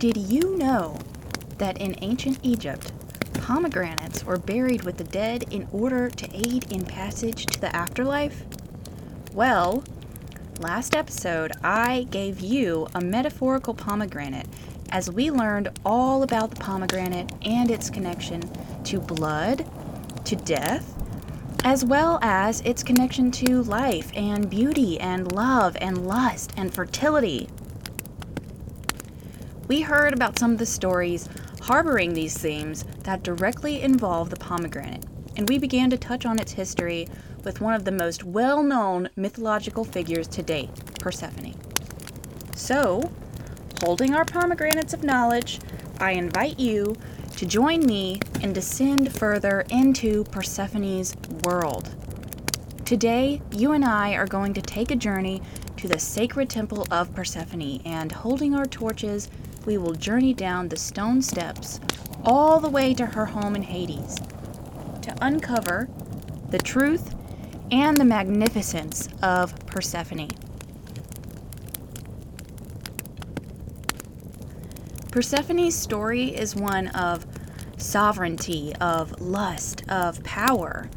Did you know that in ancient Egypt, pomegranates were buried with the dead in order to aid in passage to the afterlife? Well, last episode I gave you a metaphorical pomegranate as we learned all about the pomegranate and its connection to blood, to death, as well as its connection to life and beauty and love and lust and fertility we heard about some of the stories harboring these themes that directly involve the pomegranate, and we began to touch on its history with one of the most well known mythological figures to date, Persephone. So, holding our pomegranates of knowledge, I invite you to join me and descend further into Persephone's world. Today, you and I are going to take a journey to the sacred temple of Persephone and holding our torches we will journey down the stone steps all the way to her home in Hades to uncover the truth and the magnificence of Persephone. Persephone's story is one of sovereignty, of lust, of power.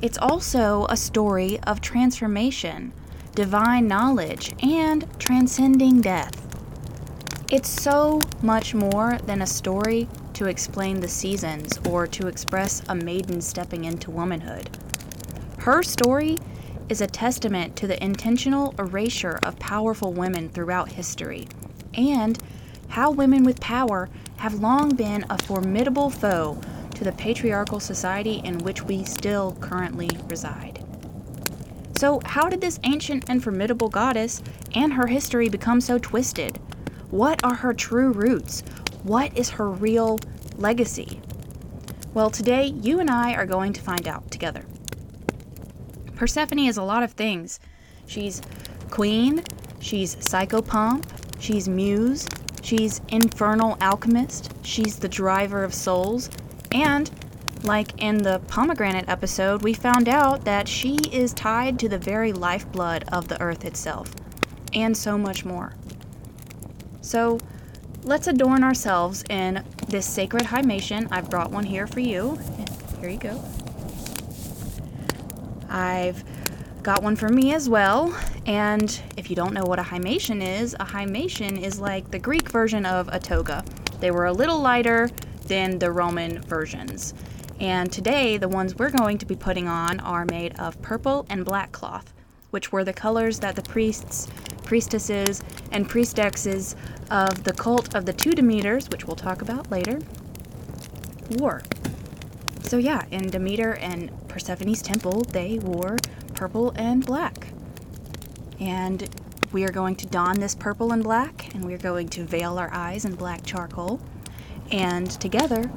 It's also a story of transformation, divine knowledge, and transcending death. It's so much more than a story to explain the seasons or to express a maiden stepping into womanhood. Her story is a testament to the intentional erasure of powerful women throughout history and how women with power have long been a formidable foe to the patriarchal society in which we still currently reside. So, how did this ancient and formidable goddess and her history become so twisted? What are her true roots? What is her real legacy? Well, today you and I are going to find out together. Persephone is a lot of things. She's queen, she's psychopomp, she's muse, she's infernal alchemist, she's the driver of souls, and like in the pomegranate episode, we found out that she is tied to the very lifeblood of the earth itself, and so much more. So let's adorn ourselves in this sacred himation. I've brought one here for you. Here you go. I've got one for me as well. And if you don't know what a himation is, a himation is like the Greek version of a toga. They were a little lighter than the Roman versions. And today, the ones we're going to be putting on are made of purple and black cloth, which were the colors that the priests, priestesses, and priestesses of the cult of the two Demeters, which we'll talk about later, wore. So, yeah, in Demeter and Persephone's temple, they wore purple and black. And we are going to don this purple and black, and we are going to veil our eyes in black charcoal. And together,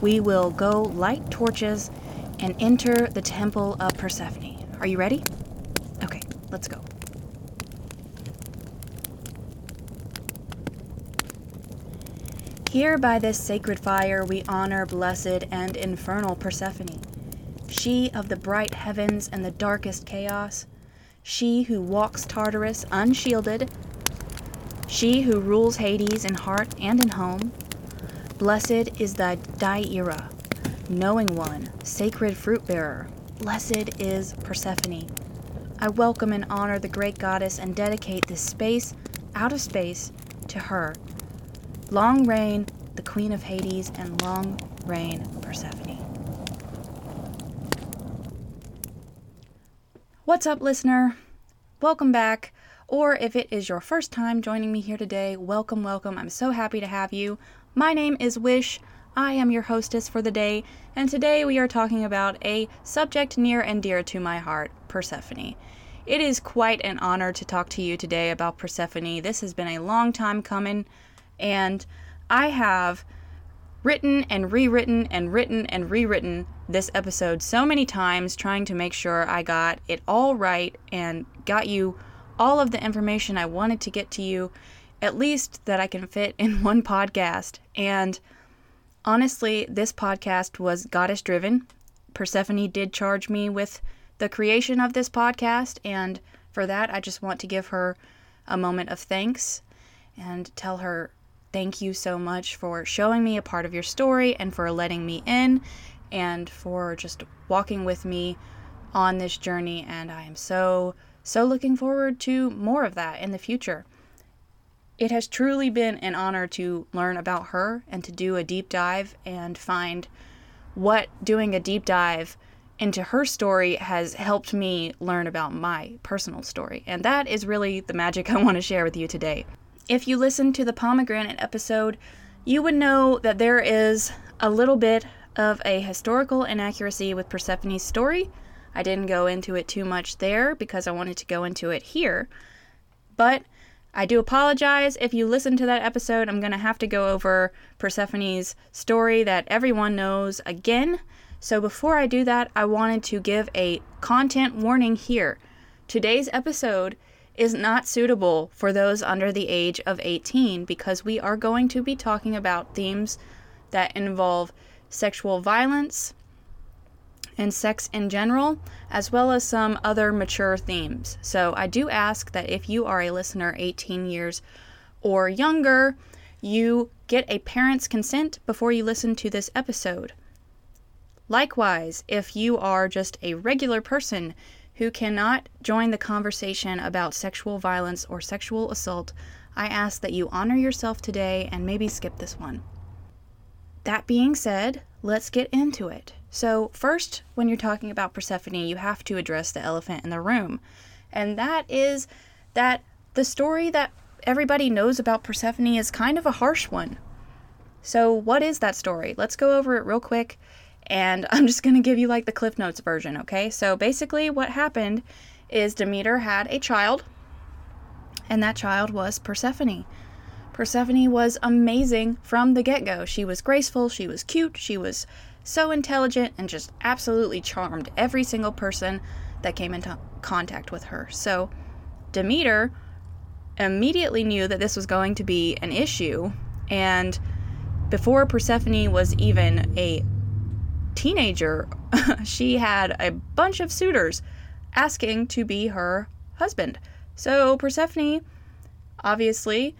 we will go light torches and enter the temple of Persephone. Are you ready? Let's go. Here by this sacred fire we honor blessed and infernal Persephone, she of the bright heavens and the darkest chaos, she who walks Tartarus unshielded, she who rules Hades in heart and in home. Blessed is thy Dhyera, knowing one, sacred fruit bearer. Blessed is Persephone. I welcome and honor the great goddess and dedicate this space, out of space, to her Long reign the Queen of Hades, and long reign Persephone. What's up, listener? Welcome back. Or if it is your first time joining me here today, welcome, welcome. I'm so happy to have you. My name is Wish. I am your hostess for the day, and today we are talking about a subject near and dear to my heart Persephone. It is quite an honor to talk to you today about Persephone. This has been a long time coming. And I have written and rewritten and written and rewritten this episode so many times trying to make sure I got it all right and got you all of the information I wanted to get to you, at least that I can fit in one podcast. And honestly, this podcast was goddess driven. Persephone did charge me with the creation of this podcast, and for that, I just want to give her a moment of thanks and tell her thank you so much for showing me a part of your story and for letting me in and for just walking with me on this journey. And I am so, so looking forward to more of that in the future. It has truly been an honor to learn about her and to do a deep dive and find what doing a deep dive into her story has helped me learn about my personal story. And that is really the magic I want to share with you today. If you listened to the pomegranate episode, you would know that there is a little bit of a historical inaccuracy with Persephone's story. I didn't go into it too much there because I wanted to go into it here. But I do apologize if you listen to that episode. I'm going to have to go over Persephone's story that everyone knows again. So before I do that, I wanted to give a content warning here. Today's episode is not suitable for those under the age of 18 because we are going to be talking about themes that involve sexual violence and sex in general, as well as some other mature themes. So I do ask that if you are a listener 18 years or younger, you get a parent's consent before you listen to this episode. Likewise, if you are just a regular person who cannot join the conversation about sexual violence or sexual assault, I ask that you honor yourself today and maybe skip this one. That being said, let's get into it. So, first, when you're talking about Persephone, you have to address the elephant in the room. And that is that the story that everybody knows about Persephone is kind of a harsh one. So, what is that story? Let's go over it real quick. And I'm just going to give you like the Cliff Notes version, okay? So, basically, what happened is Demeter had a child, and that child was Persephone. Persephone was amazing from the get go. She was graceful, she was cute, she was so intelligent, and just absolutely charmed every single person that came into contact with her. So Demeter immediately knew that this was going to be an issue, and before Persephone was even a teenager, she had a bunch of suitors asking to be her husband. So Persephone obviously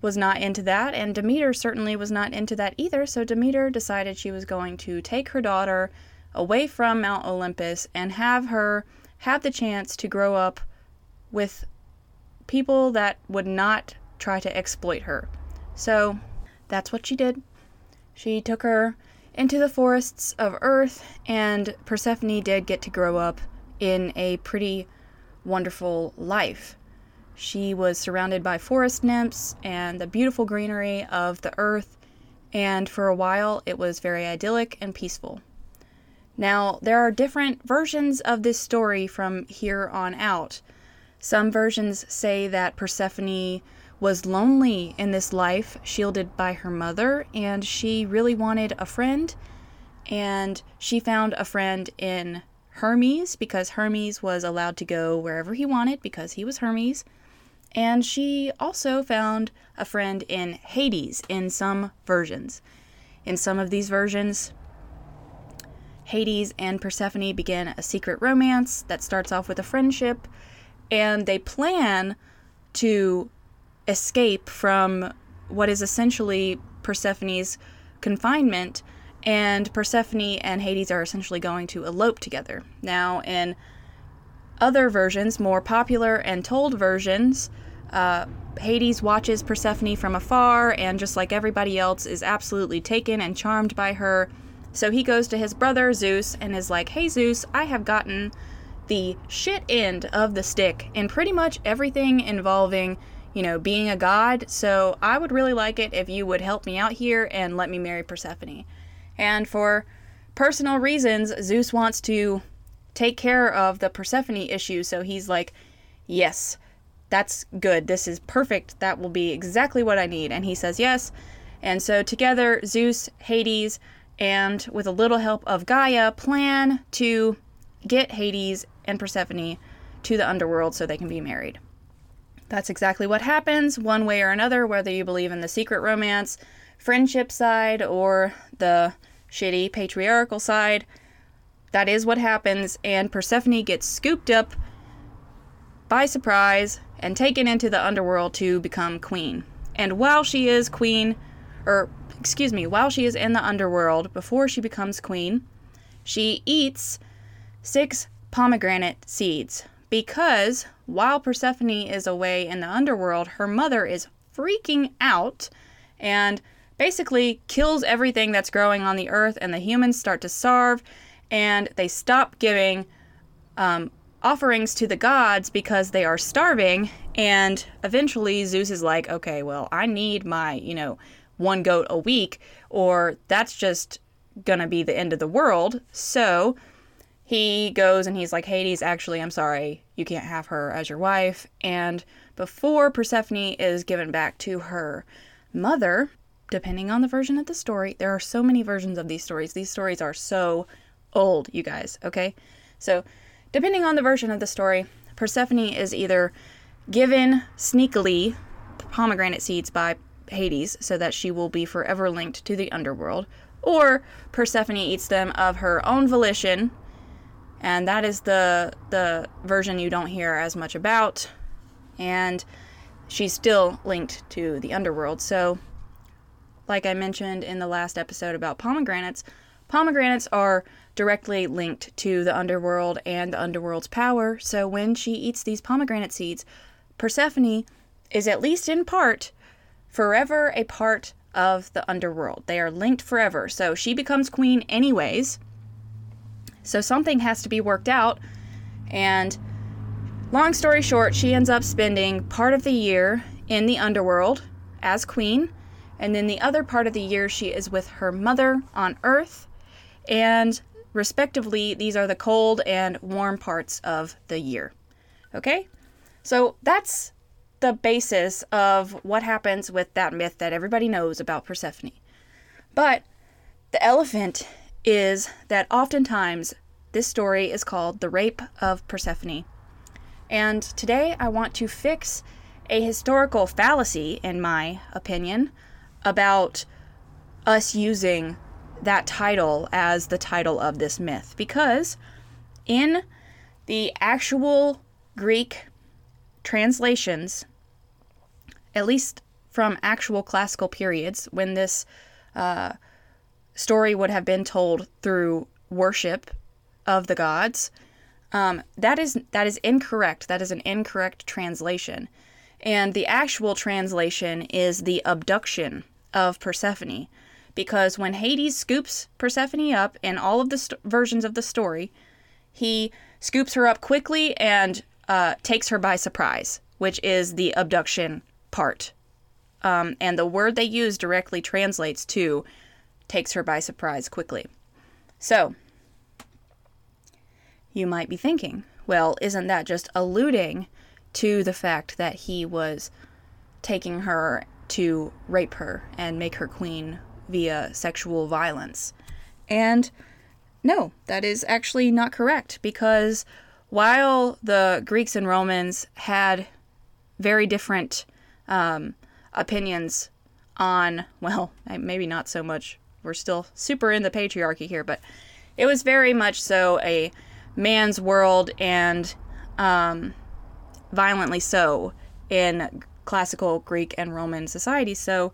was not into that, and Demeter certainly was not into that either. So Demeter decided she was going to take her daughter away from Mount Olympus and have her have the chance to grow up with people that would not try to exploit her. So that's what she did. She took her into the forests of Earth, and Persephone did get to grow up in a pretty wonderful life. She was surrounded by forest nymphs and the beautiful greenery of the earth, and for a while it was very idyllic and peaceful. Now, there are different versions of this story from here on out. Some versions say that Persephone was lonely in this life, shielded by her mother, and she really wanted a friend. And she found a friend in Hermes because Hermes was allowed to go wherever he wanted because he was Hermes. And she also found a friend in Hades in some versions. In some of these versions, Hades and Persephone begin a secret romance that starts off with a friendship, and they plan to escape from what is essentially Persephone's confinement, and Persephone and Hades are essentially going to elope together. Now, in other versions, more popular and told versions, uh, Hades watches Persephone from afar and, just like everybody else, is absolutely taken and charmed by her. So he goes to his brother Zeus and is like, Hey Zeus, I have gotten the shit end of the stick in pretty much everything involving, you know, being a god. So I would really like it if you would help me out here and let me marry Persephone. And for personal reasons, Zeus wants to take care of the Persephone issue. So he's like, Yes, that's good. This is perfect. That will be exactly what I need. And he says yes. And so together, Zeus, Hades, and with a little help of Gaia, plan to get Hades and Persephone to the underworld so they can be married. That's exactly what happens, one way or another, whether you believe in the secret romance, friendship side, or the shitty patriarchal side. That is what happens, and Persephone gets scooped up by surprise and taken into the underworld to become queen. And while she is queen, or excuse me, while she is in the underworld, before she becomes queen, she eats six pomegranate seeds because while Persephone is away in the underworld, her mother is freaking out and basically kills everything that's growing on the earth, and the humans start to starve and they stop giving um, offerings to the gods because they are starving. And eventually, Zeus is like, okay, well, I need my, you know, one goat a week, or that's just gonna be the end of the world. So he goes and he's like, Hades, actually, I'm sorry, you can't have her as your wife. And before Persephone is given back to her mother, depending on the version of the story, there are so many versions of these stories. These stories are so old, you guys, okay? So, depending on the version of the story, Persephone is either given sneakily pomegranate seeds by Hades so that she will be forever linked to the underworld, or Persephone eats them of her own volition, and that is the the version you don't hear as much about, and she's still linked to the underworld. So, like I mentioned in the last episode about pomegranates, pomegranates are directly linked to the underworld and the underworld's power. So when she eats these pomegranate seeds, Persephone is at least in part forever a part of the underworld. They are linked forever. So she becomes queen anyways. So something has to be worked out. And long story short, she ends up spending part of the year in the underworld as queen. And then the other part of the year, she is with her mother on earth. And respectively, these are the cold and warm parts of the year. Okay? So that's the basis of what happens with that myth that everybody knows about Persephone. But the elephant is that oftentimes this story is called The Rape of Persephone. And today I want to fix a historical fallacy, in my opinion, about us using that title as the title of this myth. Because in the actual Greek translations, at least from actual classical periods, when this uh, story would have been told through worship of the gods, um, that is that is incorrect. That is an incorrect translation, and the actual translation is the abduction of Persephone, because when Hades scoops Persephone up in all of the st- versions of the story, he scoops her up quickly and uh, takes her by surprise, which is the abduction part. Um, and the word they use directly translates to takes her by surprise quickly. So, you might be thinking, well, isn't that just alluding to the fact that he was taking her to rape her and make her queen via sexual violence? And no, that is actually not correct because while the Greeks and Romans had very different um, opinions on, well, maybe not so much. We're still super in the patriarchy here, but it was very much so a man's world and um, violently so in classical Greek and Roman society. So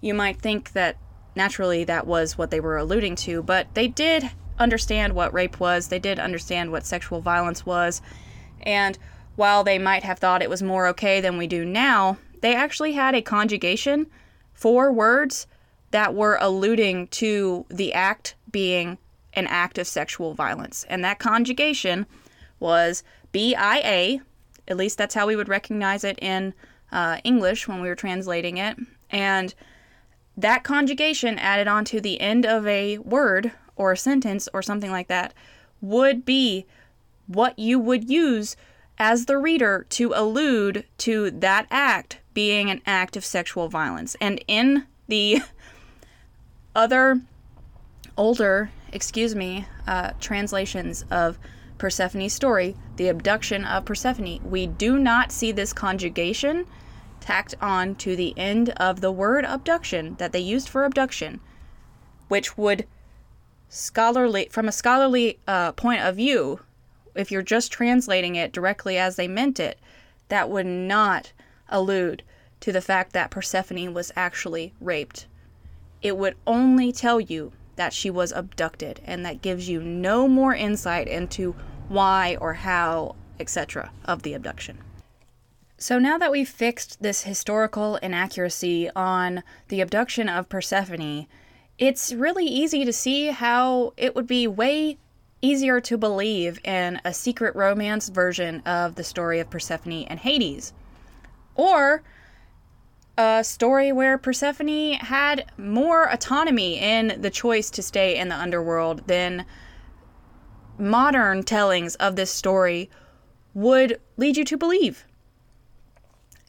you might think that naturally that was what they were alluding to, but they did understand what rape was, they did understand what sexual violence was, and while they might have thought it was more okay than we do now, they actually had a conjugation for words that were alluding to the act being an act of sexual violence. And that conjugation was BIA, at least that's how we would recognize it in uh, English when we were translating it. And that conjugation added on to the end of a word or a sentence or something like that would be what you would use as the reader to allude to that act being an act of sexual violence. And in the other older, excuse me, uh, translations of Persephone's story, the abduction of Persephone, we do not see this conjugation tacked on to the end of the word abduction that they used for abduction, which would scholarly, from a scholarly uh, point of view, if you're just translating it directly as they meant it, that would not allude to the fact that Persephone was actually raped. It would only tell you that she was abducted, and that gives you no more insight into why or how, etc., of the abduction. So now that we've fixed this historical inaccuracy on the abduction of Persephone, it's really easy to see how it would be way easier to believe in a secret romance version of the story of Persephone and Hades. Or a story where Persephone had more autonomy in the choice to stay in the underworld than modern tellings of this story would lead you to believe.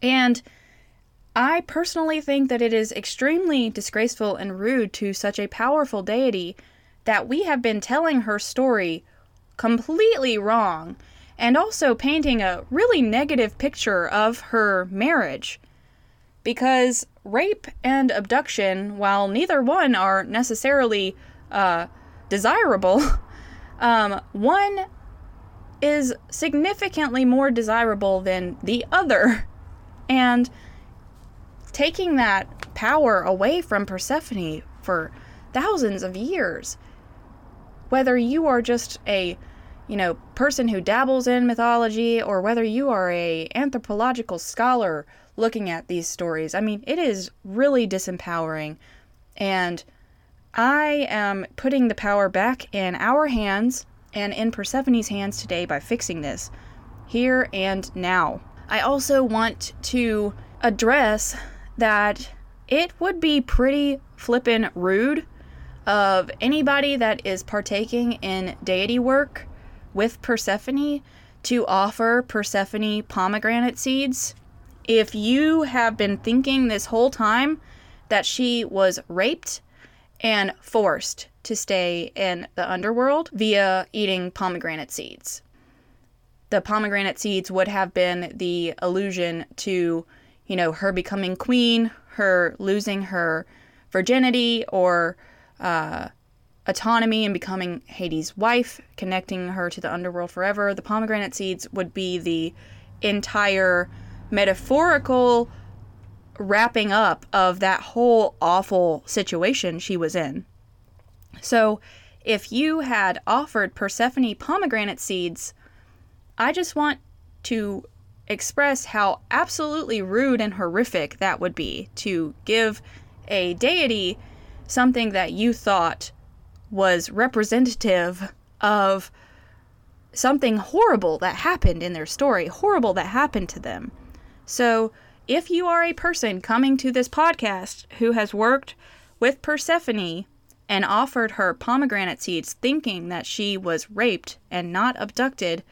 And I personally think that it is extremely disgraceful and rude to such a powerful deity that we have been telling her story completely wrong and also painting a really negative picture of her marriage. Because rape and abduction, while neither one are necessarily uh, desirable, um, one is significantly more desirable than the other. And taking that power away from Persephone for thousands of years, whether you are just a you know person who dabbles in mythology or whether you are a anthropological scholar looking at these stories i mean it is really disempowering and i am putting the power back in our hands and in persephone's hands today by fixing this here and now I also want to address that it would be pretty flippin' rude of anybody that is partaking in deity work with Persephone to offer Persephone pomegranate seeds. If you have been thinking this whole time that she was raped and forced to stay in the underworld via eating pomegranate seeds the pomegranate seeds would have been the allusion to, you know, her becoming queen, her losing her virginity or uh, autonomy and becoming Hades' wife, connecting her to the underworld forever. The pomegranate seeds would be the entire metaphorical wrapping up of that whole awful situation she was in. So, if you had offered Persephone pomegranate seeds, I just want to express how absolutely rude and horrific that would be to give a deity something that you thought was representative of something horrible that happened in their story, horrible that happened to them. So, if you are a person coming to this podcast who has worked with Persephone and offered her pomegranate seeds thinking that she was raped and not abducted,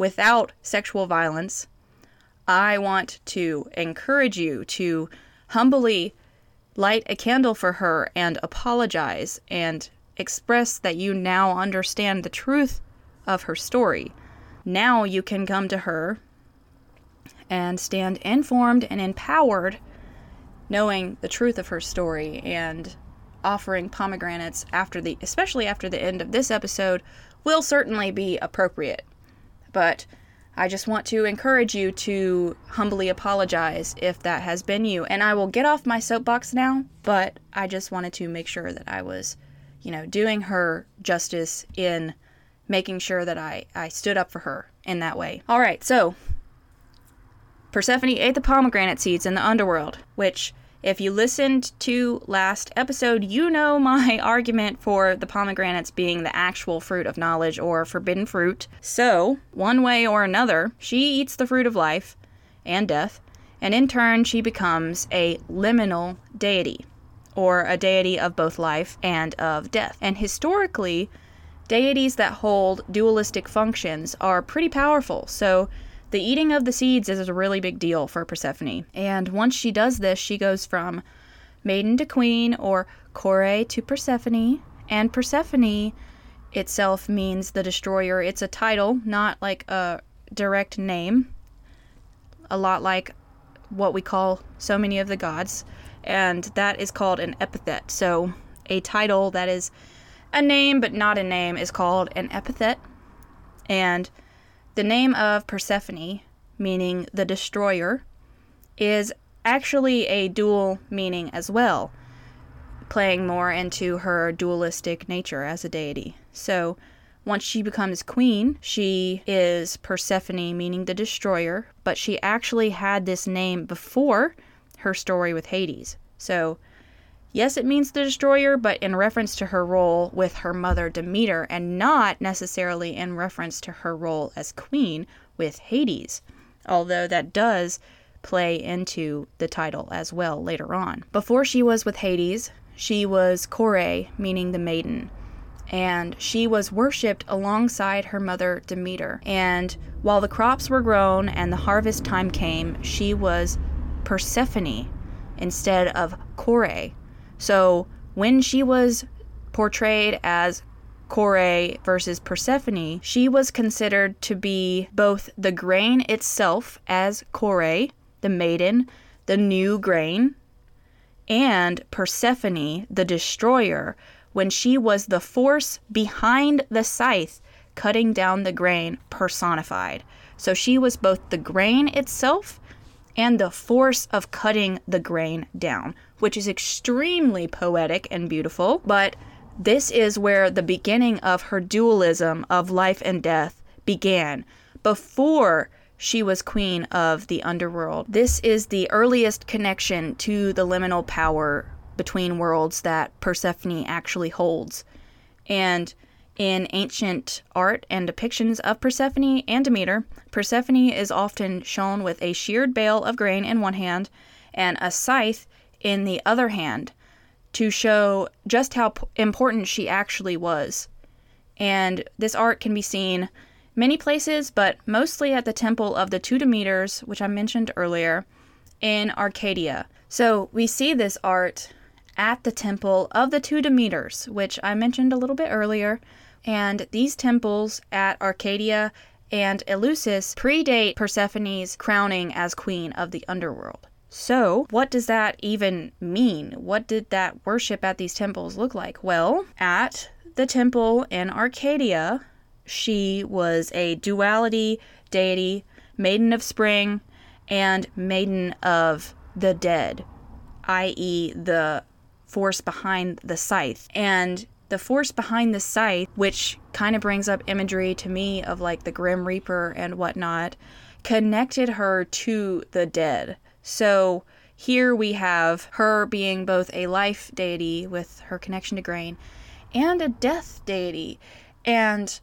without sexual violence. I want to encourage you to humbly light a candle for her and apologize and express that you now understand the truth of her story. Now you can come to her and stand informed and empowered, knowing the truth of her story and offering pomegranates after the especially after the end of this episode will certainly be appropriate. But I just want to encourage you to humbly apologize if that has been you. And I will get off my soapbox now, but I just wanted to make sure that I was, you know, doing her justice in making sure that I, I stood up for her in that way. All right, so Persephone ate the pomegranate seeds in the underworld, which if you listened to last episode, you know my argument for the pomegranates being the actual fruit of knowledge or forbidden fruit. So, one way or another, she eats the fruit of life and death, and in turn, she becomes a liminal deity, or a deity of both life and of death. And historically, deities that hold dualistic functions are pretty powerful. So, the eating of the seeds is a really big deal for Persephone. And once she does this, she goes from maiden to queen or Kore to Persephone. And Persephone itself means the destroyer. It's a title, not like a direct name. A lot like what we call so many of the gods. And that is called an epithet. So a title that is a name but not a name is called an epithet. And the name of Persephone, meaning the destroyer, is actually a dual meaning as well, playing more into her dualistic nature as a deity. So, once she becomes queen, she is Persephone, meaning the destroyer, but she actually had this name before her story with Hades. So, yes, it means the destroyer, but in reference to her role with her mother Demeter, and not necessarily in reference to her role as queen with Hades, although that does play into the title as well later on. Before she was with Hades, she was Kore, meaning the maiden and she was worshipped alongside her mother Demeter. And while the crops were grown and the harvest time came, she was Persephone instead of Kore. So when she was portrayed as Kore versus Persephone, she was considered to be both the grain itself as Kore, the maiden, the new grain, and Persephone, the destroyer, when she was the force behind the scythe cutting down the grain personified. So she was both the grain itself and the force of cutting the grain down, which is extremely poetic and beautiful. But this is where the beginning of her dualism of life and death began. Before she was queen of the underworld. This is the earliest connection to the liminal power between worlds that Persephone actually holds. And in ancient art and depictions of Persephone and Demeter, Persephone is often shown with a sheared bale of grain in one hand and a scythe in the other hand to show just how important she actually was. And this art can be seen many places, but mostly at the temple of the two Demeters, which I mentioned earlier, in Arcadia. So we see this art at the temple of the two Demeters, which I mentioned a little bit earlier. And these temples at Arcadia and Eleusis predate Persephone's crowning as queen of the underworld. So, what does that even mean? What did that worship at these temples look like? Well, at the temple in Arcadia, she was a duality deity, maiden of spring, and maiden of the dead, i.e., the force behind the scythe. And the force behind the scythe, which kind of brings up imagery to me of like the Grim Reaper and whatnot, connected her to the dead. So here we have her being both a life deity with her connection to grain and a death deity. And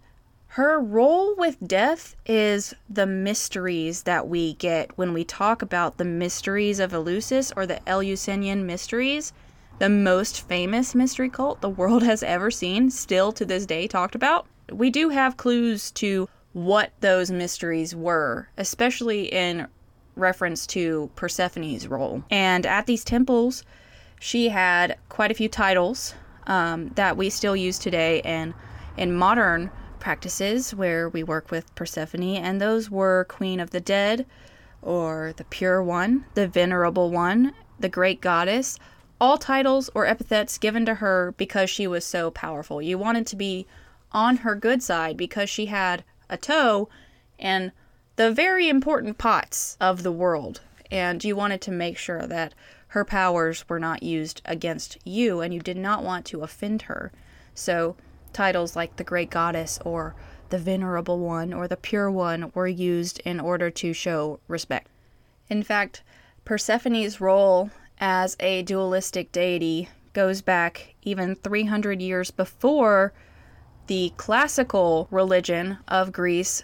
her role with death is the mysteries that we get when we talk about the mysteries of Eleusis or the Eleusinian mysteries the most famous mystery cult the world has ever seen, still to this day talked about. We do have clues to what those mysteries were, especially in reference to Persephone's role. And at these temples, she had quite a few titles um, that we still use today and in modern practices where we work with Persephone, and those were Queen of the Dead, or the Pure One, the Venerable One, the Great Goddess, all titles or epithets given to her because she was so powerful. You wanted to be on her good side because she had a toe and the very important pots of the world. And you wanted to make sure that her powers were not used against you and you did not want to offend her. So, titles like the Great Goddess or the Venerable One or the Pure One were used in order to show respect. In fact, Persephone's role as a dualistic deity goes back even 300 years before the classical religion of Greece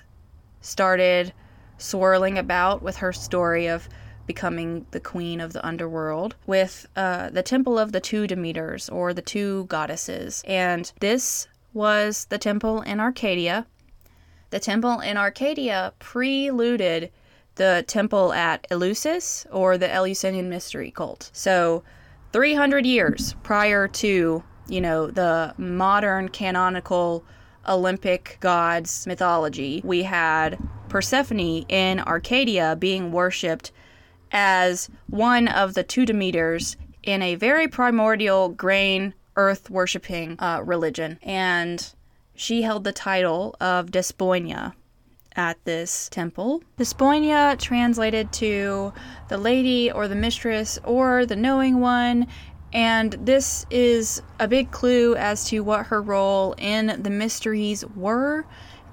started swirling about with her story of becoming the queen of the underworld with uh, the temple of the two Demeters or the two goddesses. And this was the temple in Arcadia. The temple in Arcadia preluded the temple at Eleusis or the Eleusinian mystery cult. So, 300 years prior to, you know, the modern canonical Olympic gods mythology, we had Persephone in Arcadia being worshipped as one of the two Demeters in a very primordial grain earth worshipping uh, religion. And she held the title of Despoina, at this temple. Despoina translated to the lady or the mistress or the knowing one, and this is a big clue as to what her role in the mysteries were.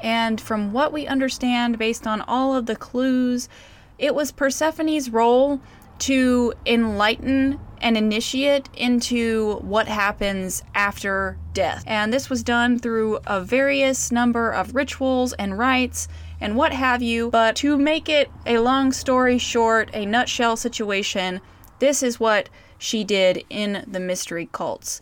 And from what we understand, based on all of the clues, it was Persephone's role to enlighten and initiate into what happens after death. And this was done through a various number of rituals and rites and what have you. But to make it a long story short, a nutshell situation, this is what she did in the mystery cults.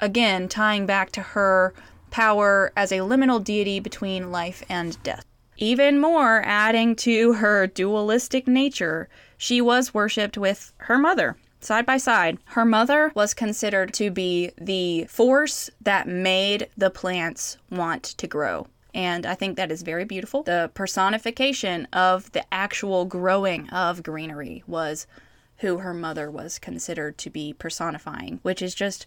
Again, tying back to her power as a liminal deity between life and death. Even more adding to her dualistic nature, she was worshipped with her mother, side by side. Her mother was considered to be the force that made the plants want to grow. And I think that is very beautiful. The personification of the actual growing of greenery was who her mother was considered to be personifying, which is just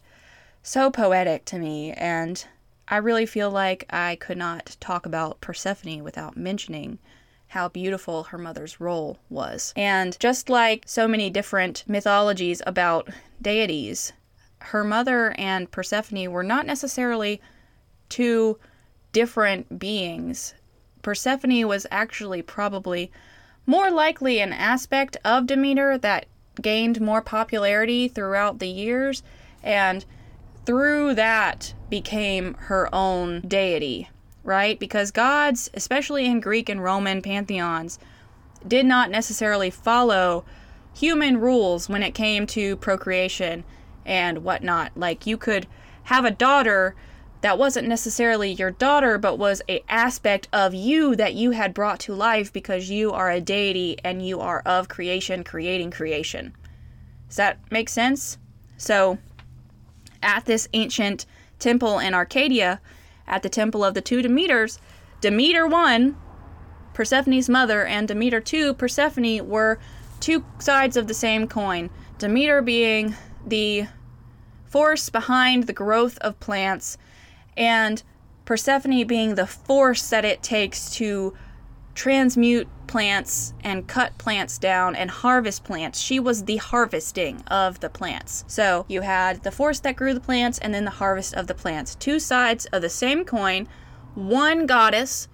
so poetic to me. And I really feel like I could not talk about Persephone without mentioning how beautiful her mother's role was. And just like so many different mythologies about deities, her mother and Persephone were not necessarily two different beings. Persephone was actually probably more likely an aspect of Demeter that gained more popularity throughout the years and through that became her own deity right? Because gods, especially in Greek and Roman pantheons, did not necessarily follow human rules when it came to procreation and whatnot. Like you could have a daughter that wasn't necessarily your daughter but was a aspect of you that you had brought to life because you are a deity and you are of creation creating creation does that make sense so at this ancient temple in arcadia at the temple of the two Demeters, Demeter 1, Persephone's mother, and Demeter 2, Persephone, were two sides of the same coin. Demeter being the force behind the growth of plants, and Persephone being the force that it takes to transmute plants and cut plants down and harvest plants. She was the harvesting of the plants. So you had the force that grew the plants and then the harvest of the plants. Two sides of the same coin, one goddess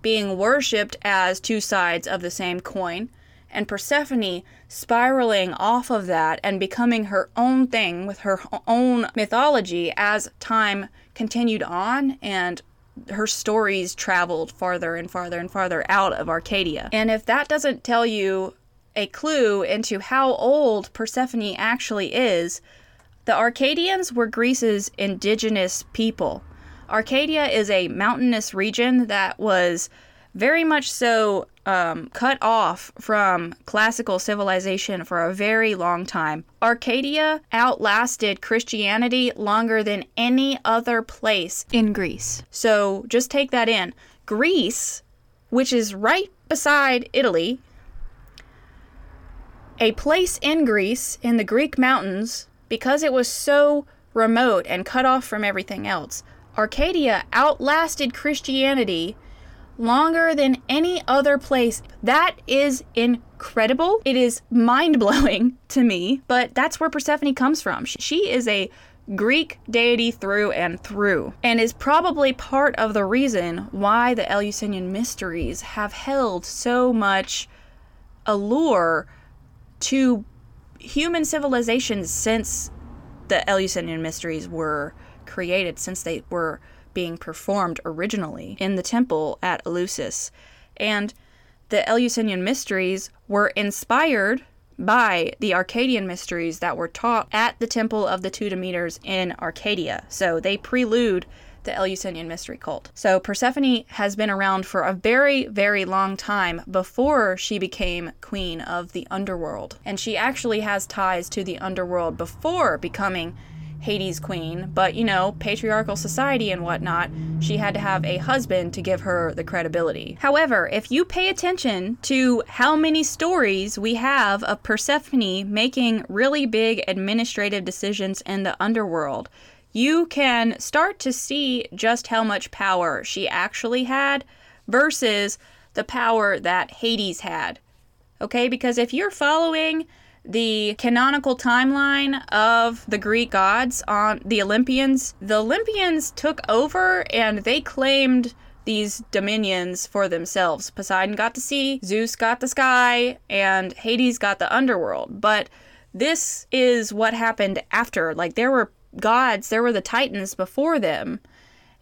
being worshipped as two sides of the same coin, and Persephone spiraling off of that and becoming her own thing with her own mythology as time continued on and her stories traveled farther and farther and farther out of Arcadia. And if that doesn't tell you a clue into how old Persephone actually is, the Arcadians were Greece's indigenous people. Arcadia is a mountainous region that was very much so um, cut off from classical civilization for a very long time. Arcadia outlasted Christianity longer than any other place in Greece. So just take that in. Greece, which is right beside Italy, a place in Greece in the Greek mountains, because it was so remote and cut off from everything else, Arcadia outlasted Christianity longer than any other place. That is incredible. It is mind blowing to me, but that's where Persephone comes from. She is a Greek deity through and through, and is probably part of the reason why the Eleusinian mysteries have held so much allure to human civilizations since the Eleusinian mysteries were created, since they were being performed originally in the temple at Eleusis. And the Eleusinian mysteries were inspired by the Arcadian mysteries that were taught at the Temple of the Two Demeters in Arcadia. So they prelude the Eleusinian mystery cult. So Persephone has been around for a very, very long time before she became queen of the underworld. And she actually has ties to the underworld before becoming Hades' queen, but you know, patriarchal society and whatnot, she had to have a husband to give her the credibility. However, if you pay attention to how many stories we have of Persephone making really big administrative decisions in the underworld, you can start to see just how much power she actually had versus the power that Hades had. Okay, because if you're following the canonical timeline of the Greek gods on the Olympians, the Olympians took over and they claimed these dominions for themselves. Poseidon got the sea, Zeus got the sky, and Hades got the underworld. But this is what happened after. Like, there were gods, there were the Titans before them.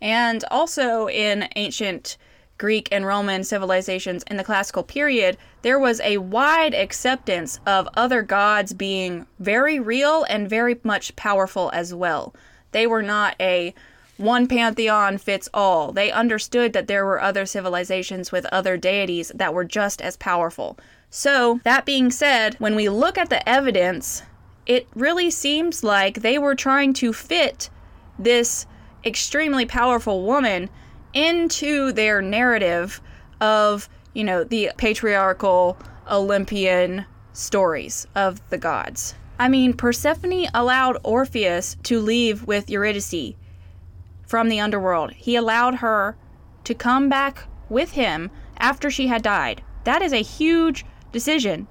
And also in ancient Greek and Roman civilizations in the classical period, there was a wide acceptance of other gods being very real and very much powerful as well. They were not a one pantheon fits all. They understood that there were other civilizations with other deities that were just as powerful. So, that being said, when we look at the evidence, it really seems like they were trying to fit this extremely powerful woman into their narrative of, you know, the patriarchal Olympian stories of the gods. I mean, Persephone allowed Orpheus to leave with Eurydice from the underworld. He allowed her to come back with him after she had died. That is a huge decision.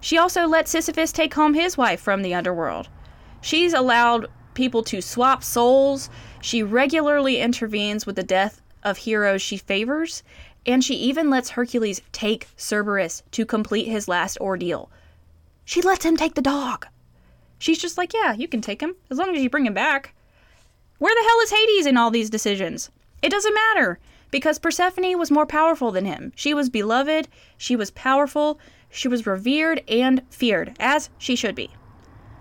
She also let Sisyphus take home his wife from the underworld. She's allowed people to swap souls. She regularly intervenes with the death of heroes she favors, and she even lets Hercules take Cerberus to complete his last ordeal. She lets him take the dog. She's just like, yeah, you can take him as long as you bring him back. Where the hell is Hades in all these decisions? It doesn't matter because Persephone was more powerful than him. She was beloved, she was powerful, she was revered and feared, as she should be.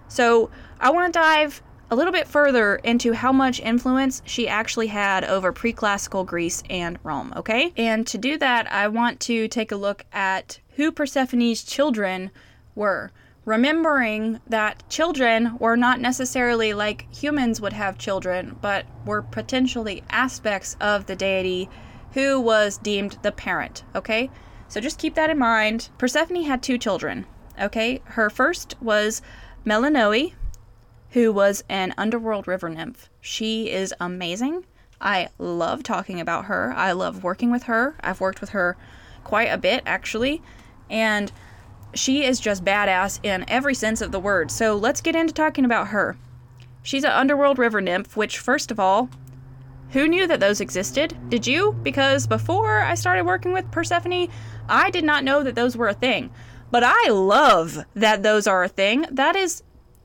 So, I want to dive a little bit further into how much influence she actually had over pre classical Greece and Rome, okay? And to do that, I want to take a look at who Persephone's children were. Remembering that children were not necessarily like humans would have children, but were potentially aspects of the deity who was deemed the parent, okay? So just keep that in mind. Persephone had two children, okay? Her first was Melinoe, who was an underworld river nymph. She is amazing. I love talking about her. I love working with her. I've worked with her quite a bit, actually. And she is just badass in every sense of the word. So let's get into talking about her. She's an underworld river nymph, which, first of all, who knew that those existed? Did you? Because before I started working with Persephone, I did not know that those were a thing. But I love that those are a thing. That is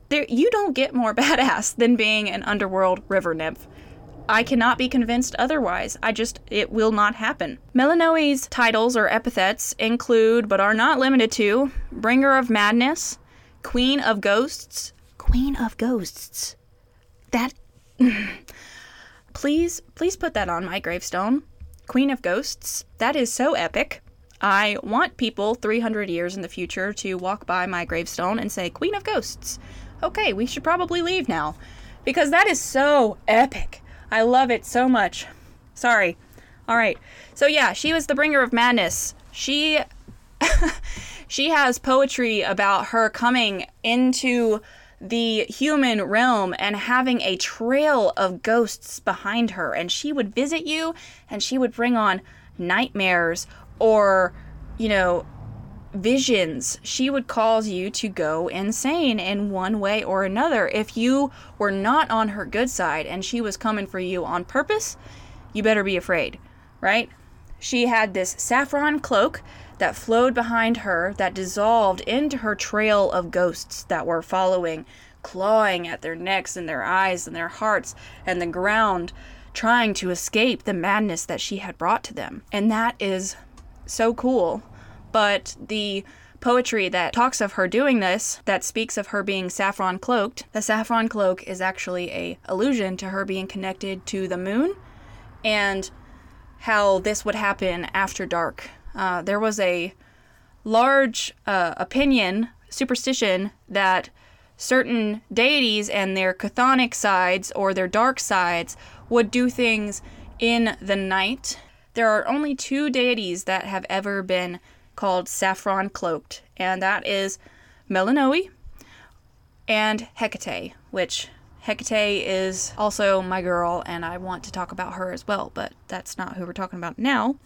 there you don't get more badass than being an underworld river nymph. I cannot be convinced otherwise. I just, it will not happen. Melinoe's titles or epithets include, but are not limited to, Bringer of Madness, Queen of Ghosts. Queen of Ghosts. That. please, please put that on my gravestone. Queen of Ghosts. That is so epic. I want people 300 years in the future to walk by my gravestone and say, Queen of Ghosts okay, we should probably leave now. Because that is so epic. I love it so much. Sorry. All right. So yeah, she was the bringer of madness. She she has poetry about her coming into the human realm and having a trail of ghosts behind her and she would visit you and she would bring on nightmares or you know visions, she would cause you to go insane in one way or another. If you were not on her good side and she was coming for you on purpose, you better be afraid, right? She had this saffron cloak that flowed behind her that dissolved into her trail of ghosts that were following, clawing at their necks and their eyes and their hearts and the ground, trying to escape the madness that she had brought to them. And that is so cool but the poetry that talks of her doing this that speaks of her being saffron cloaked the saffron cloak is actually a allusion to her being connected to the moon and how this would happen after dark. Uh, there was a large uh, opinion superstition that certain deities and their chthonic sides or their dark sides would do things in the night. There are only two deities that have ever been called Saffron Cloaked, and that is Melinoe and Hecate, which Hecate is also my girl, and I want to talk about her as well, but that's not who we're talking about now.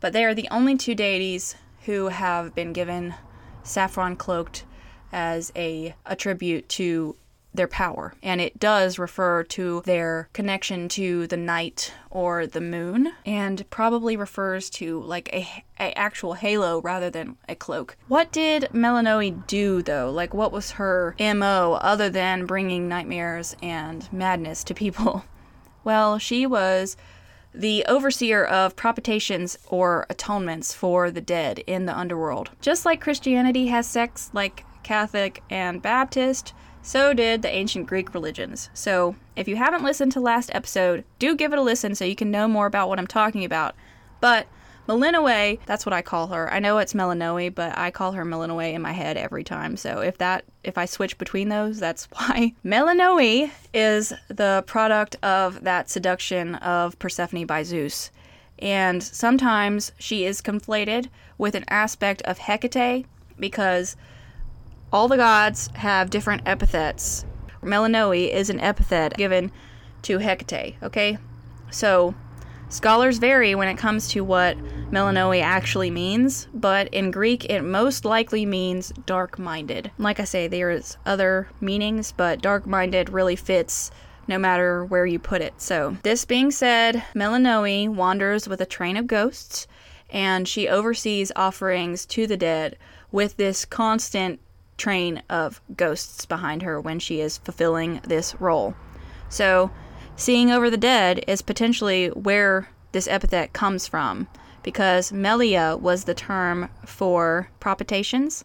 but they are the only two deities who have been given saffron cloaked as a, a tribute to their power. And it does refer to their connection to the night or the moon, and probably refers to like a, a actual halo rather than a cloak. What did Melinoe do though? Like, what was her MO other than bringing nightmares and madness to people? Well, she was the overseer of propitiations or atonements for the dead in the underworld. Just like Christianity has sects like Catholic and Baptist, so did the ancient Greek religions. So, if you haven't listened to last episode, do give it a listen so you can know more about what I'm talking about. But Melinoe, that's what I call her. I know it's Melinoe, but I call her Melinoe in my head every time. So if that if I switch between those, that's why. Melinoe is the product of that seduction of Persephone by Zeus. And sometimes she is conflated with an aspect of Hecate because all the gods have different epithets. Melinoe is an epithet given to Hecate, okay? So, scholars vary when it comes to what Melinoe actually means, but in Greek it most likely means dark minded. Like I say, there's other meanings, but dark minded really fits no matter where you put it. So, this being said, Melinoe wanders with a train of ghosts and she oversees offerings to the dead with this constant train of ghosts behind her when she is fulfilling this role. So, seeing over the dead is potentially where this epithet comes from because Melia was the term for propitiations,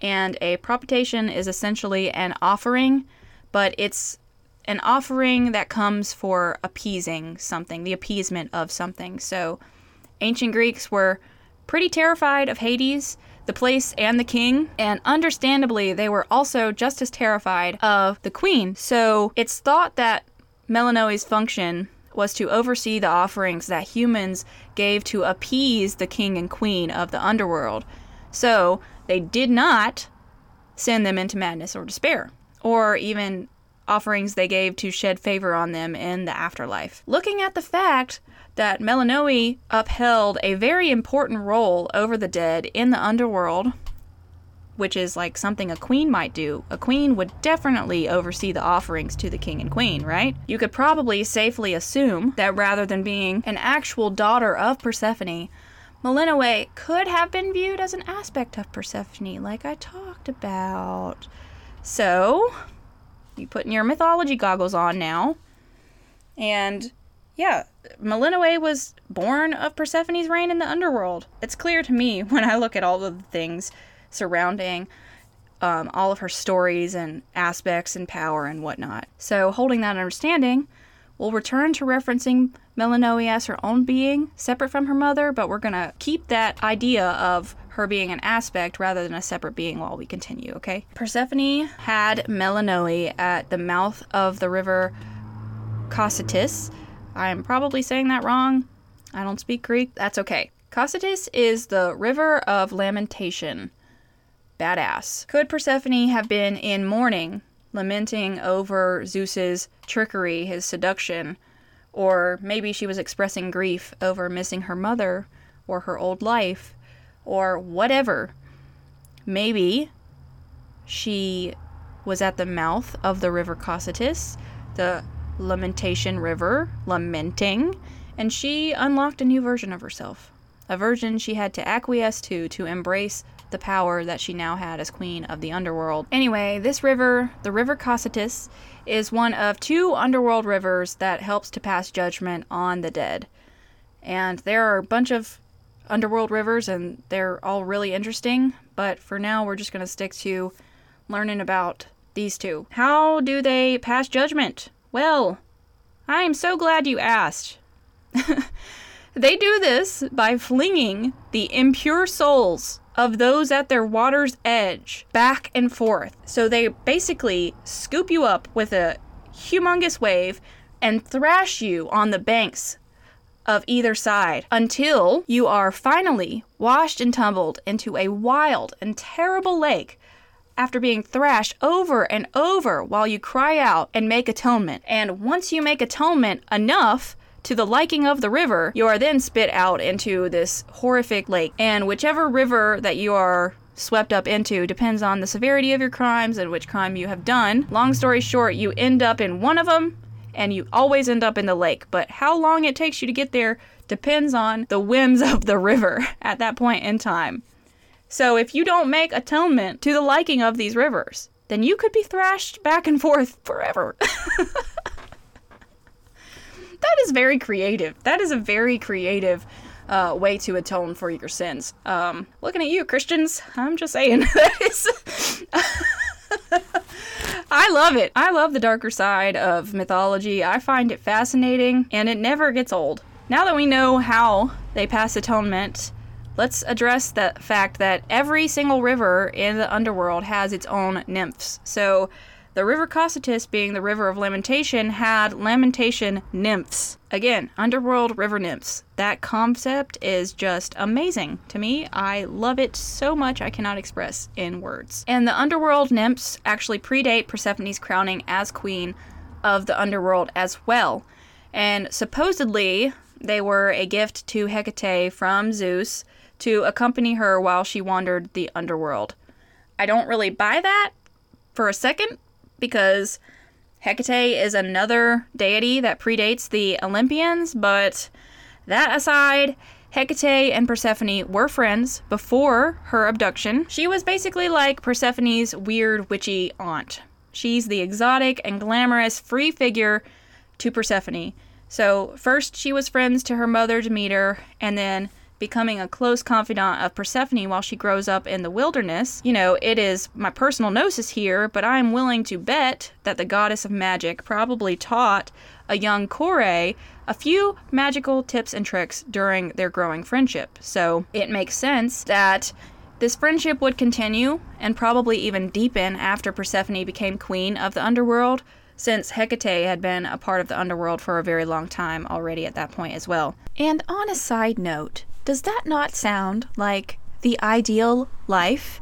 and a propitiation is essentially an offering, but it's an offering that comes for appeasing something, the appeasement of something. So, ancient Greeks were pretty terrified of Hades the place and the king, and understandably, they were also just as terrified of the queen. So it's thought that Melinoe's function was to oversee the offerings that humans gave to appease the king and queen of the underworld. So they did not send them into madness or despair, or even offerings they gave to shed favor on them in the afterlife. Looking at the fact that Melinoe upheld a very important role over the dead in the underworld, which is like something a queen might do. A queen would definitely oversee the offerings to the king and queen, right? You could probably safely assume that rather than being an actual daughter of Persephone, Melinoe could have been viewed as an aspect of Persephone, like I talked about. So, you putting your mythology goggles on now, and yeah, Melinoe was born of Persephone's reign in the underworld. It's clear to me when I look at all of the things surrounding um, all of her stories and aspects and power and whatnot. So, holding that understanding, we'll return to referencing Melinoe as her own being, separate from her mother, but we're going to keep that idea of her being an aspect rather than a separate being while we continue, okay? Persephone had Melinoe at the mouth of the river Cocytus I'm probably saying that wrong. I don't speak Greek. That's okay. Cocytus is the river of lamentation. Badass. Could Persephone have been in mourning, lamenting over Zeus's trickery, his seduction? Or maybe she was expressing grief over missing her mother or her old life or whatever. Maybe she was at the mouth of the river Cocytus, the Lamentation River, lamenting, and she unlocked a new version of herself. A version she had to acquiesce to to embrace the power that she now had as queen of the underworld. Anyway, this river, the River Cocytus, is one of two underworld rivers that helps to pass judgment on the dead. And there are a bunch of underworld rivers, and they're all really interesting, but for now, we're just going to stick to learning about these two. How do they pass judgment? Well, I am so glad you asked. they do this by flinging the impure souls of those at their water's edge back and forth. So they basically scoop you up with a humongous wave and thrash you on the banks of either side until you are finally washed and tumbled into a wild and terrible lake after being thrashed over and over while you cry out and make atonement. And once you make atonement enough to the liking of the river, you are then spit out into this horrific lake. And whichever river that you are swept up into depends on the severity of your crimes and which crime you have done. Long story short, you end up in one of them and you always end up in the lake. But how long it takes you to get there depends on the whims of the river at that point in time. So if you don't make atonement to the liking of these rivers, then you could be thrashed back and forth forever. that is very creative. That is a very creative uh, way to atone for your sins. Um, looking at you, Christians, I'm just saying that is. I love it. I love the darker side of mythology. I find it fascinating, and it never gets old. Now that we know how they pass atonement, let's address the fact that every single river in the underworld has its own nymphs. So, the river Cocytus, being the river of lamentation, had lamentation nymphs. Again, underworld river nymphs. That concept is just amazing to me. I love it so much I cannot express in words. And the underworld nymphs actually predate Persephone's crowning as queen of the underworld as well. And supposedly, they were a gift to Hecate from Zeus to accompany her while she wandered the underworld. I don't really buy that for a second because Hecate is another deity that predates the Olympians, but that aside, Hecate and Persephone were friends before her abduction. She was basically like Persephone's weird witchy aunt. She's the exotic and glamorous free figure to Persephone. So, first she was friends to her mother Demeter, and then becoming a close confidant of Persephone while she grows up in the wilderness. You know, it is my personal gnosis here, but I am willing to bet that the goddess of magic probably taught a young Kore a few magical tips and tricks during their growing friendship. So it makes sense that this friendship would continue and probably even deepen after Persephone became queen of the underworld, since Hecate had been a part of the underworld for a very long time already at that point as well. And on a side note, does that not sound like the ideal life?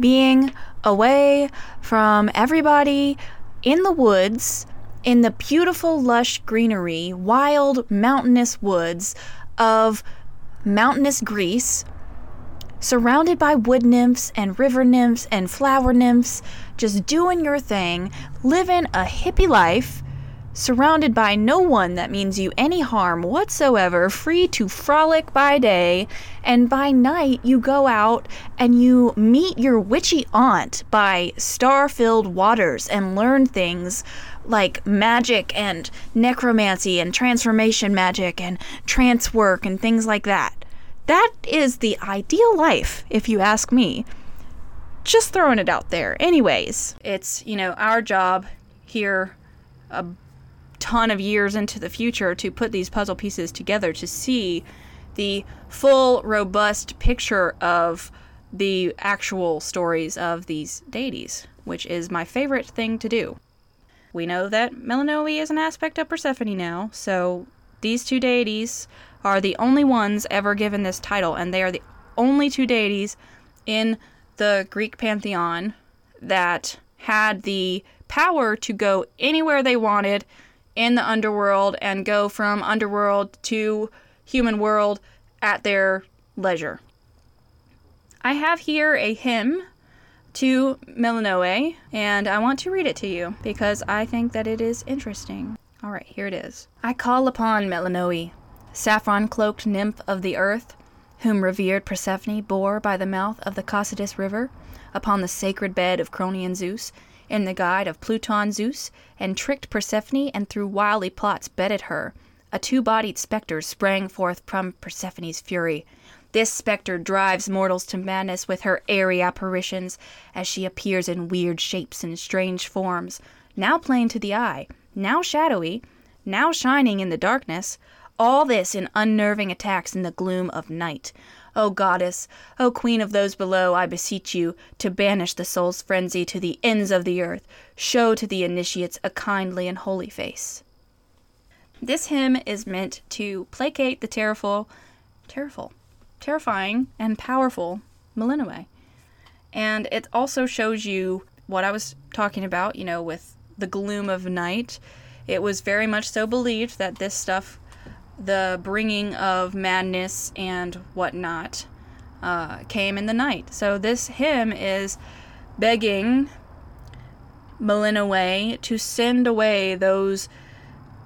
Being away from everybody in the woods, in the beautiful, lush greenery, wild, mountainous woods of mountainous Greece, surrounded by wood nymphs and river nymphs and flower nymphs, just doing your thing, living a hippie life surrounded by no one that means you any harm whatsoever, free to frolic by day, and by night you go out and you meet your witchy aunt by star filled waters and learn things like magic and necromancy and transformation magic and trance work and things like that. That is the ideal life, if you ask me. Just throwing it out there. Anyways, it's, you know, our job here. Uh, ton of years into the future to put these puzzle pieces together to see the full, robust picture of the actual stories of these deities, which is my favorite thing to do. We know that Melinoe is an aspect of Persephone now, so these two deities are the only ones ever given this title, and they are the only two deities in the Greek pantheon that had the power to go anywhere they wanted in the underworld and go from underworld to human world at their leisure. I have here a hymn to Melinoe, and I want to read it to you because I think that it is interesting. All right, here it is. I call upon Melinoe, saffron cloaked nymph of the earth, whom revered Persephone bore by the mouth of the Cocytus River, upon the sacred bed of Cronian Zeus, in the guide of Pluton Zeus, and tricked Persephone and through wily plots bedded her. A two bodied spectre sprang forth from Persephone's fury. This spectre drives mortals to madness with her airy apparitions, as she appears in weird shapes and strange forms, now plain to the eye, now shadowy, now shining in the darkness, all this in unnerving attacks in the gloom of night. O goddess, O queen of those below, I beseech you to banish the soul's frenzy to the ends of the earth. Show to the initiates a kindly and holy face. This hymn is meant to placate the terrible, terrible, terrifying, and powerful Melinoe. And it also shows you what I was talking about, you know, with the gloom of night. it was very much so believed that this stuff, the bringing of madness and whatnot, uh, came in the night. So this hymn is begging Melinoe to send away those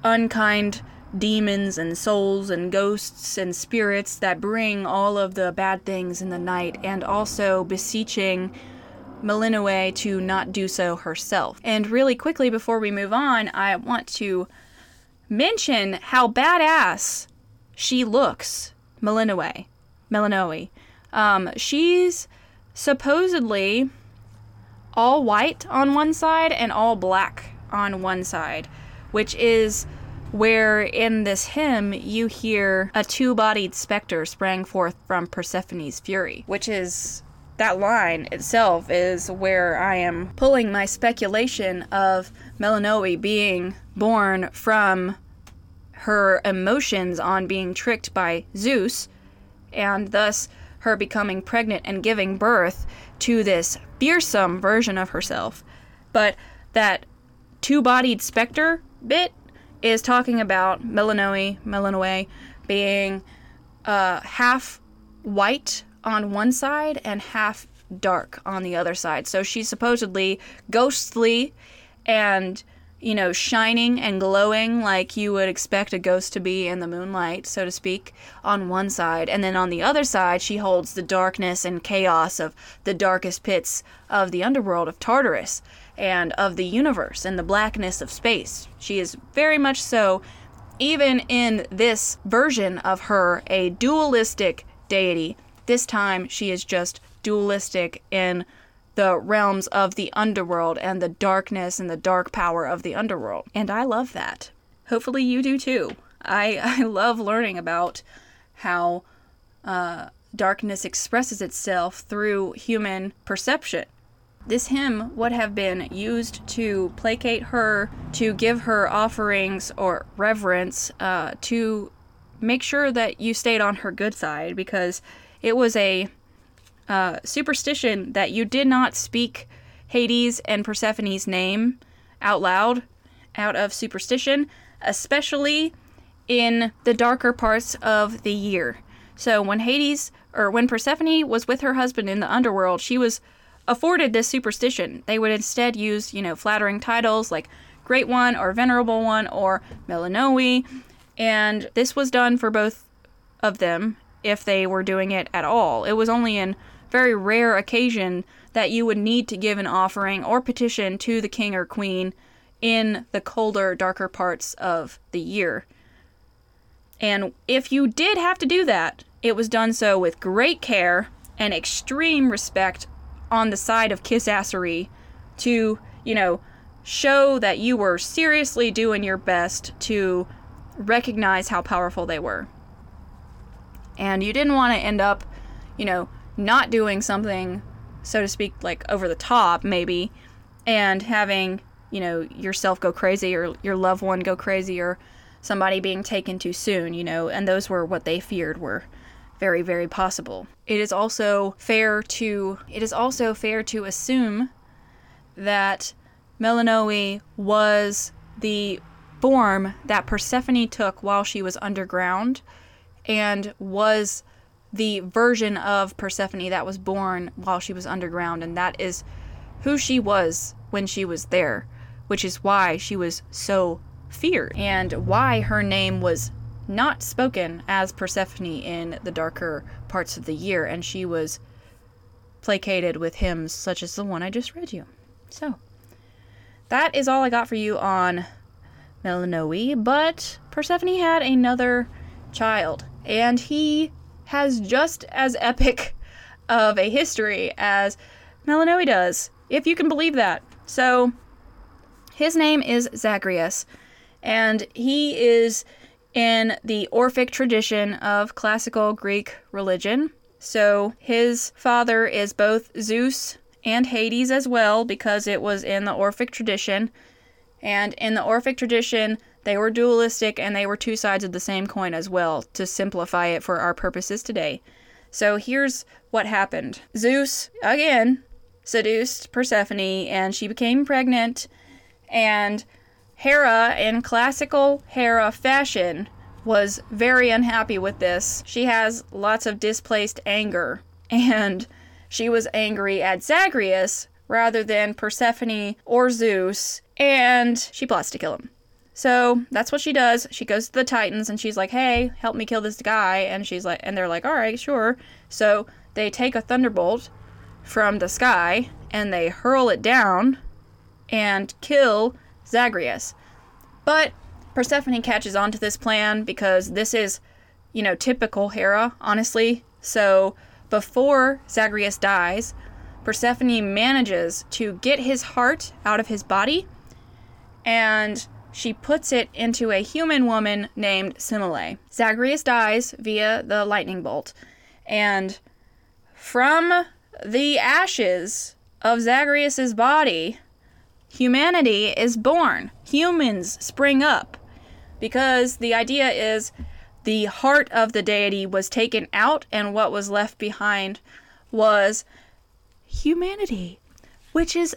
unkind demons and souls and ghosts and spirits that bring all of the bad things in the night, and also beseeching Melinoe to not do so herself. And really quickly before we move on, I want to mention how badass she looks, Melinoe. Melinoe. Um, she's supposedly all white on one side and all black on one side, which is where in this hymn you hear a two bodied specter sprang forth from Persephone's fury, which is that line itself is where I am pulling my speculation of Melinoe being born from her emotions on being tricked by Zeus, and thus her becoming pregnant and giving birth to this fearsome version of herself. But that two bodied specter bit is talking about Melinoe, Melinoe being uh, half white on one side and half dark on the other side. So she's supposedly ghostly and, you know, shining and glowing like you would expect a ghost to be in the moonlight, so to speak, on one side. And then on the other side, she holds the darkness and chaos of the darkest pits of the underworld of Tartarus and of the universe and the blackness of space. She is very much so, even in this version of her, a dualistic deity. This time she is just dualistic in the realms of the underworld and the darkness and the dark power of the underworld. And I love that. Hopefully you do too. I, I love learning about how uh, darkness expresses itself through human perception this hymn would have been used to placate her, to give her offerings or reverence, uh, to make sure that you stayed on her good side, because it was a uh, superstition that you did not speak Hades and Persephone's name out loud out of superstition, especially in the darker parts of the year. So when Hades or when Persephone was with her husband in the underworld, she was afforded this superstition. They would instead use, you know, flattering titles like Great One or Venerable One or Melinoe, and this was done for both of them if they were doing it at all. It was only in very rare occasion that you would need to give an offering or petition to the king or queen in the colder, darker parts of the year. And if you did have to do that, it was done so with great care and extreme respect on the side of kissassery to, you know, show that you were seriously doing your best to recognize how powerful they were. And you didn't want to end up, you know, not doing something, so to speak, like over the top, maybe, and having, you know, yourself go crazy or your loved one go crazy or somebody being taken too soon, you know, and those were what they feared were very, very possible. It is also fair to it is also fair to assume that Melinoe was the form that Persephone took while she was underground and was the version of Persephone that was born while she was underground and that is who she was when she was there, which is why she was so feared and why her name was not spoken as Persephone in the darker parts of the year, and she was placated with hymns such as the one I just read you. So, that is all I got for you on Melinoe, but Persephone had another child, and he has just as epic of a history as Melinoe does, if you can believe that. So, his name is Zagreus, and he is in the Orphic tradition of classical Greek religion. So his father is both Zeus and Hades as well, because it was in the Orphic tradition. And in the Orphic tradition, they were dualistic and they were two sides of the same coin as well, to simplify it for our purposes today. So here's what happened Zeus, again, seduced Persephone, and she became pregnant. And Hera, in classical Hera fashion, was very unhappy with this. She has lots of displaced anger, and she was angry at Zagreus rather than Persephone or Zeus, and she plots to kill him. So that's what she does. She goes to the Titans and she's like, "Hey, help me kill this guy." And she's like, and they're like, "All right, sure." So they take a thunderbolt from the sky and they hurl it down and kill Zagreus. But Persephone catches on to this plan because this is, you know, typical Hera, honestly. So before Zagreus dies, Persephone manages to get his heart out of his body and she puts it into a human woman named Semele. Zagreus dies via the lightning bolt, and from the ashes of Zagreus's body, humanity is born. Humans spring up because the idea is the heart of the deity was taken out, and what was left behind was humanity, which is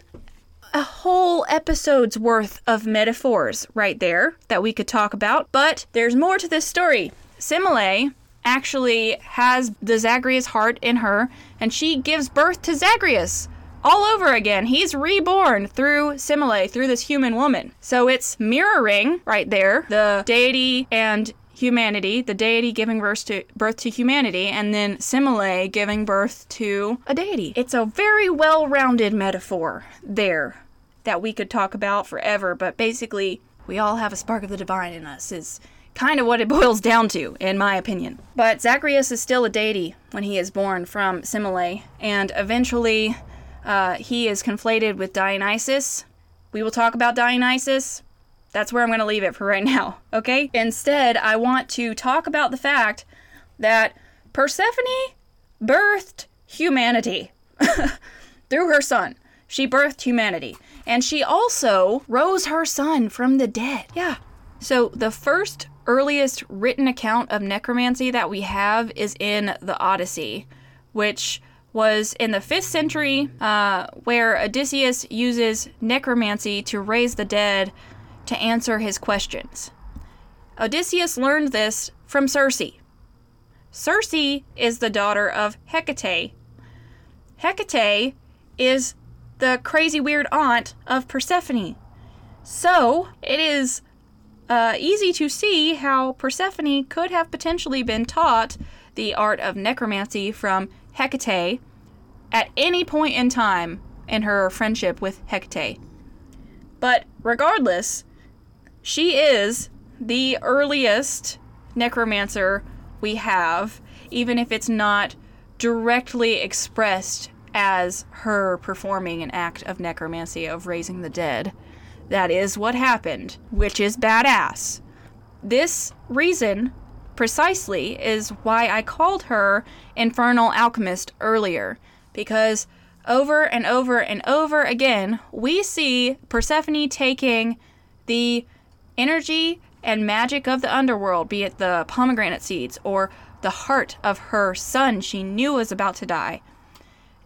a whole episode's worth of metaphors right there that we could talk about. But there's more to this story. Semele actually has the Zagreus heart in her, and she gives birth to Zagreus all over again. He's reborn through Semele, through this human woman. So it's mirroring right there the deity and humanity, the deity giving birth to birth to humanity, and then Semele giving birth to a deity. It's a very well-rounded metaphor there that we could talk about forever, but basically we all have a spark of the divine in us is kind of what it boils down to, in my opinion. But Zagreus is still a deity when he is born from Semele, and eventually uh, he is conflated with Dionysus. We will talk about Dionysus. That's where I'm going to leave it for right now, okay? Instead, I want to talk about the fact that Persephone birthed humanity through her son. She birthed humanity. And she also rose her son from the dead. Yeah. So the first earliest written account of necromancy that we have is in the Odyssey, which was in the 5th century, uh, where Odysseus uses necromancy to raise the dead to answer his questions. Odysseus learned this from Circe. Circe is the daughter of Hecate. Hecate is the crazy weird aunt of Persephone. So, it is uh, easy to see how Persephone could have potentially been taught the art of necromancy from Hecate at any point in time in her friendship with Hecate. But regardless, she is the earliest necromancer we have, even if it's not directly expressed as her performing an act of necromancy of raising the dead. That is what happened, which is badass. This reason, precisely, is why I called her Infernal Alchemist earlier, because over and over and over again, we see Persephone taking the energy and magic of the underworld, be it the pomegranate seeds or the heart of her son she knew was about to die,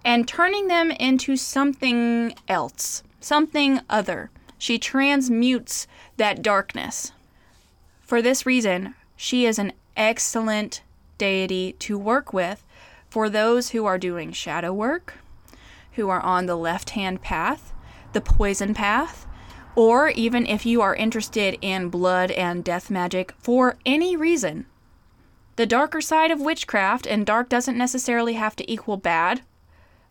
and turning them into something else, something other. She transmutes that darkness. For this reason, she is an excellent deity to work with for those who are doing shadow work, who are on the left hand path, the poison path, or even if you are interested in blood and death magic for any reason. The darker side of witchcraft, and dark doesn't necessarily have to equal bad,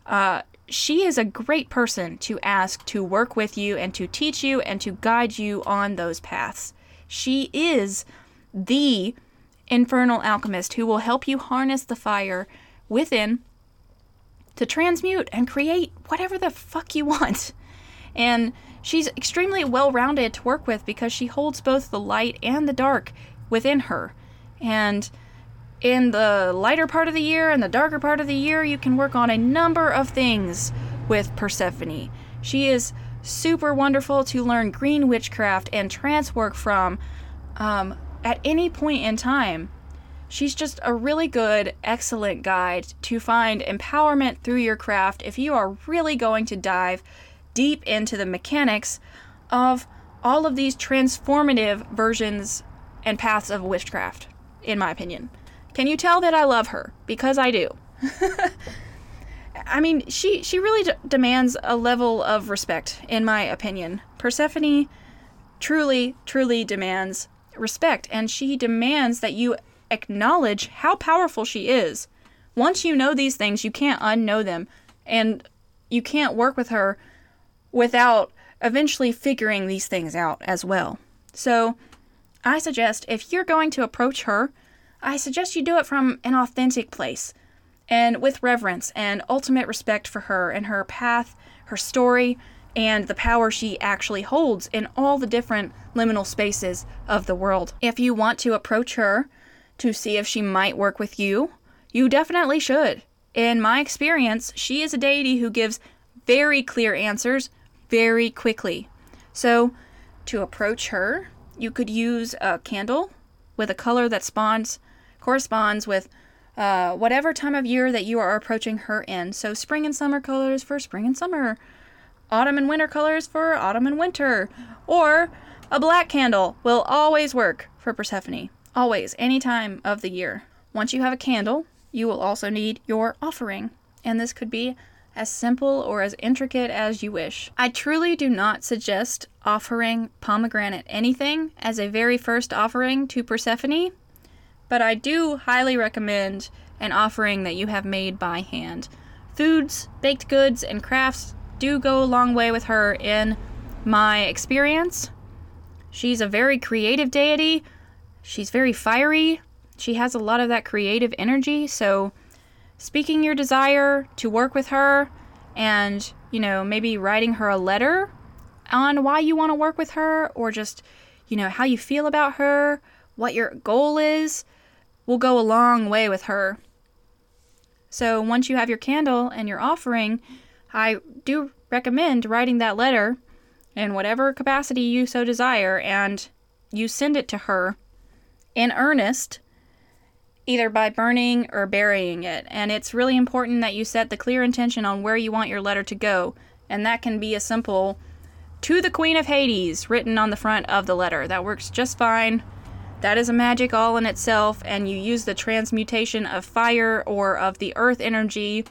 uh, she is a great person to ask to work with you and to teach you and to guide you on those paths. She is the infernal alchemist who will help you harness the fire within to transmute and create whatever the fuck you want. And she's extremely well rounded to work with because she holds both the light and the dark within her. And in the lighter part of the year and the darker part of the year, you can work on a number of things with Persephone. She is super wonderful to learn green witchcraft and trance work from um, at any point in time. She's just a really good, excellent guide to find empowerment through your craft if you are really going to dive deep into the mechanics of all of these transformative versions and paths of witchcraft, in my opinion. Can you tell that I love her? Because I do. I mean, she she really d- demands a level of respect, in my opinion. Persephone truly, truly demands respect, and she demands that you acknowledge how powerful she is. Once you know these things, you can't unknow them, and you can't work with her without eventually figuring these things out as well. So, I suggest if you're going to approach her, I suggest you do it from an authentic place and with reverence and ultimate respect for her and her path, her story, and the power she actually holds in all the different liminal spaces of the world. If you want to approach her to see if she might work with you, you definitely should. In my experience, she is a deity who gives very clear answers very quickly. So, to approach her, you could use a candle with a color that spawns corresponds with uh, whatever time of year that you are approaching her in. So, spring and summer colors for spring and summer, autumn and winter colors for autumn and winter, or a black candle will always work for Persephone. Always, any time of the year. Once you have a candle, you will also need your offering, and this could be as simple or as intricate as you wish. I truly do not suggest offering pomegranate anything as a very first offering to Persephone but I do highly recommend an offering that you have made by hand. Foods, baked goods, and crafts do go a long way with her in my experience. She's a very creative deity. She's very fiery. She has a lot of that creative energy. So, speaking your desire to work with her and, you know, maybe writing her a letter on why you want to work with her or just, you know, how you feel about her, what your goal is, will go a long way with her. So once you have your candle and your offering, I do recommend writing that letter in whatever capacity you so desire and you send it to her in earnest, either by burning or burying it. And it's really important that you set the clear intention on where you want your letter to go. And that can be a simple to the Queen of Hades written on the front of the letter. That works just fine. That is a magic all in itself, and you use the transmutation of fire or of the earth energy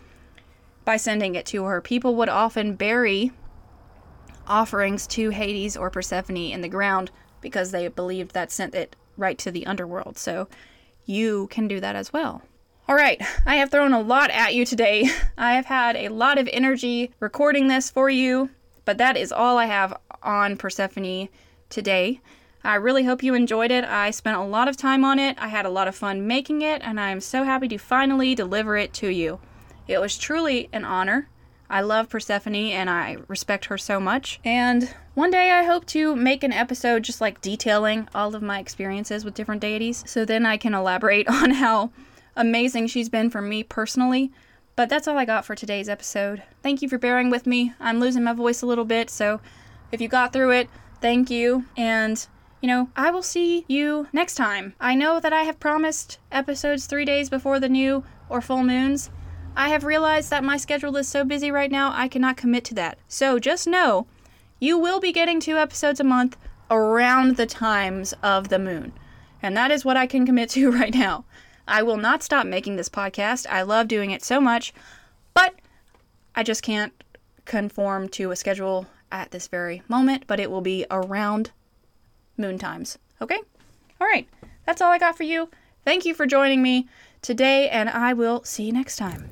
by sending it to her. People would often bury offerings to Hades or Persephone in the ground because they believed that sent it right to the underworld. So you can do that as well. All right, I have thrown a lot at you today. I have had a lot of energy recording this for you, but that is all I have on Persephone today. I really hope you enjoyed it. I spent a lot of time on it. I had a lot of fun making it, and I am so happy to finally deliver it to you. It was truly an honor. I love Persephone and I respect her so much. And one day I hope to make an episode just like detailing all of my experiences with different deities so then I can elaborate on how amazing she's been for me personally. But that's all I got for today's episode. Thank you for bearing with me. I'm losing my voice a little bit, so if you got through it, thank you. And you know, I will see you next time. I know that I have promised episodes three days before the new or full moons. I have realized that my schedule is so busy right now, I cannot commit to that. So just know you will be getting two episodes a month around the times of the moon. And that is what I can commit to right now. I will not stop making this podcast. I love doing it so much, but I just can't conform to a schedule at this very moment, but it will be around moon times. Okay? All right. That's all I got for you. Thank you for joining me today, and I will see you next time.